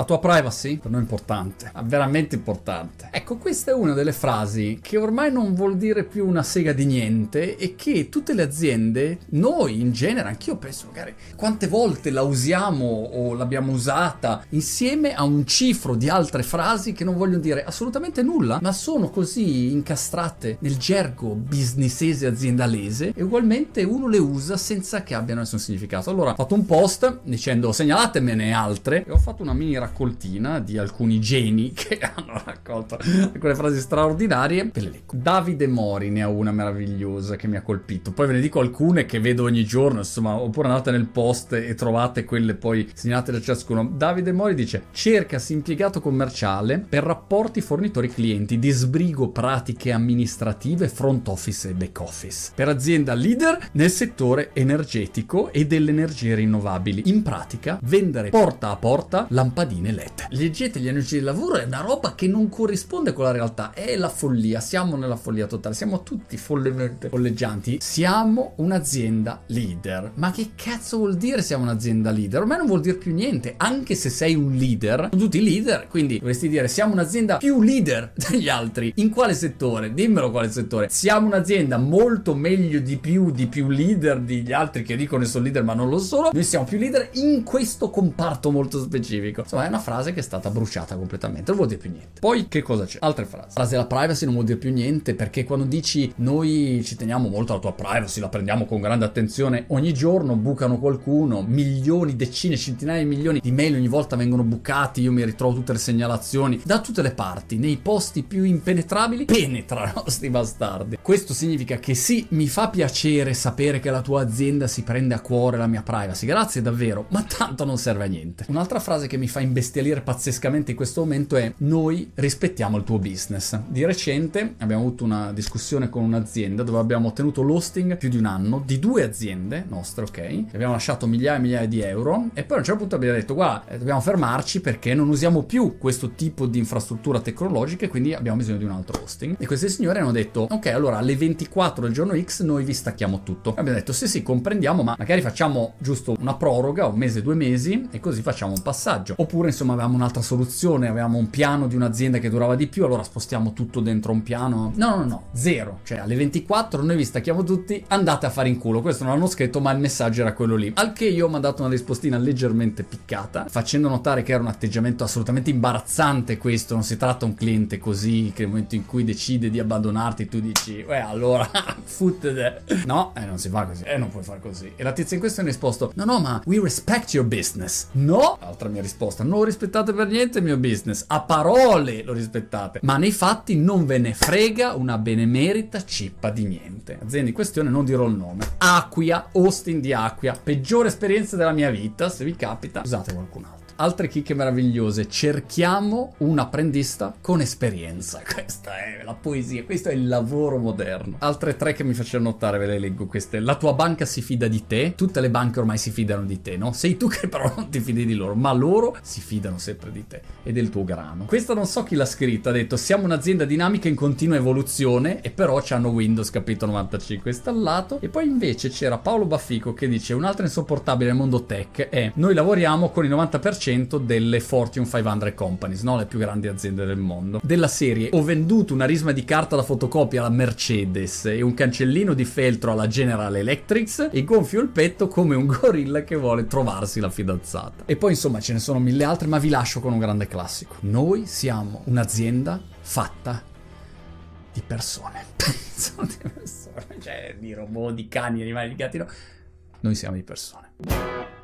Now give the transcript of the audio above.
La tua privacy per noi è importante, è veramente importante. Ecco, questa è una delle frasi che ormai non vuol dire più una sega di niente e che tutte le aziende, noi in genere, anch'io penso magari quante volte la usiamo o l'abbiamo usata insieme a un cifro di altre frasi che non vogliono dire assolutamente nulla, ma sono così incastrate nel gergo businessese aziendalese e ugualmente uno le usa senza che abbiano nessun significato. Allora ho fatto un post dicendo segnalatemene altre e ho fatto una mini raccoltina di alcuni geni che hanno raccolto alcune frasi straordinarie. Ve le leggo. Davide Mori ne ha una meravigliosa che mi ha colpito. Poi ve ne dico alcune che vedo ogni giorno, insomma, oppure andate nel post e trovate quelle poi segnalate da ciascuno. Davide Mori dice: cercasi impiegato commerciale per rapporti fornitori-clienti, disbrigo pratiche amministrative, front office e back office. Per azienda leader nel settore energetico e delle energie rinnovabili. In pratica, vendere porta a porta lampadine LED. Leggete gli annunci di lavoro, è una roba che non corrisponde con la realtà, è la follia, siamo nella follia totale, siamo tutti follemente folleggianti. Siamo un'azienda leader. Ma che cazzo vuol dire siamo un'azienda leader? Ormai non vuol dire più niente, anche se sei un leader, sono tutti leader, quindi dovresti dire siamo un'azienda più leader degli altri. In quale settore? Dimmelo quale settore. Siamo un'azienda molto meglio di più, di più leader degli altri che dicono che sono leader ma non lo sono. Noi siamo più leader in questo comparto molto specifico. Insomma, è una frase che è stata bruciata completamente, non vuol dire più niente. Poi che cosa c'è? Altre frasi. La frase della privacy non vuol dire più niente perché quando dici noi ci teniamo molto alla tua privacy, la prendiamo con grande attenzione, ogni giorno bucano qualcuno, milioni, decine, centinaia di milioni di mail ogni volta vengono bucati, io mi ritrovo tutte le segnalazioni da tutte le parti, nei posti più impenetrabili, penetrano sti bastardi. Questo significa che sì, mi fa piacere sapere che la tua azienda si prende a cuore la mia privacy, grazie davvero, ma tanto non serve a niente. Un'altra frase che mi fa imbestialire pazzescamente in questo momento è noi rispettiamo il tuo business. Di recente abbiamo avuto una discussione con un'azienda dove abbiamo ottenuto l'hosting più di un anno di due aziende nostre, ok? Abbiamo lasciato migliaia e migliaia di euro e poi a un certo punto abbiamo detto guarda, eh, dobbiamo fermarci perché non usiamo più questo tipo di infrastruttura tecnologica e quindi abbiamo bisogno di un altro hosting. E queste signore hanno detto ok, allora alle 24 del giorno X noi vi stacchiamo tutto. Abbiamo detto sì sì, comprendiamo, ma magari facciamo giusto una proroga, un mese, due mesi e così facciamo un passaggio. Oppure insomma avevamo un'altra soluzione, avevamo un piano di un'azienda che durava di più, allora spostiamo tutto dentro un piano. No, no, no, zero. Cioè alle 24 noi vi stacchiamo tutti, andate a fare in culo. Questo non l'hanno scritto, ma il messaggio era quello lì. Al che io ho mandato una rispostina leggermente piccata, facendo notare che era un atteggiamento assolutamente imbarazzante questo, non si tratta un cliente così che nel momento in cui decide di abbandonarti tu dici, eh allora, footede. No, eh non si fa così, eh non puoi fare così. E la tizia in questione ha risposto, no no ma we respect your business. No, altra mia risposta, non rispettate per niente il mio business, a parole lo rispettate, ma nei fatti non ve ne frega una benemerita cippa di niente. Azienda in questione, non dirò il nome. Acquia, Austin di Acquia, peggiore esperienza della mia vita, se vi capita, usate qualcun altro altre chicche meravigliose. Cerchiamo un apprendista con esperienza. Questa è la poesia, questo è il lavoro moderno. Altre tre che mi facevano notare, ve le leggo queste. La tua banca si fida di te. Tutte le banche ormai si fidano di te, no? Sei tu che però non ti fidi di loro, ma loro si fidano sempre di te e del tuo grano. Questa non so chi l'ha scritta, ha detto siamo un'azienda dinamica in continua evoluzione e però hanno Windows capito 95 installato. E poi invece c'era Paolo Baffico che dice un'altra insopportabile nel mondo tech è noi lavoriamo con il 90% 10% delle Fortune 500 companies, no? le più grandi aziende del mondo. Della serie ho venduto una risma di carta da fotocopia alla Mercedes e un cancellino di feltro alla General Electric e gonfio il petto come un gorilla che vuole trovarsi la fidanzata. E poi insomma ce ne sono mille altre, ma vi lascio con un grande classico. Noi siamo un'azienda fatta di persone. Sono di persone, cioè di robot, di cani, animali, di gatti, no. Noi siamo di persone.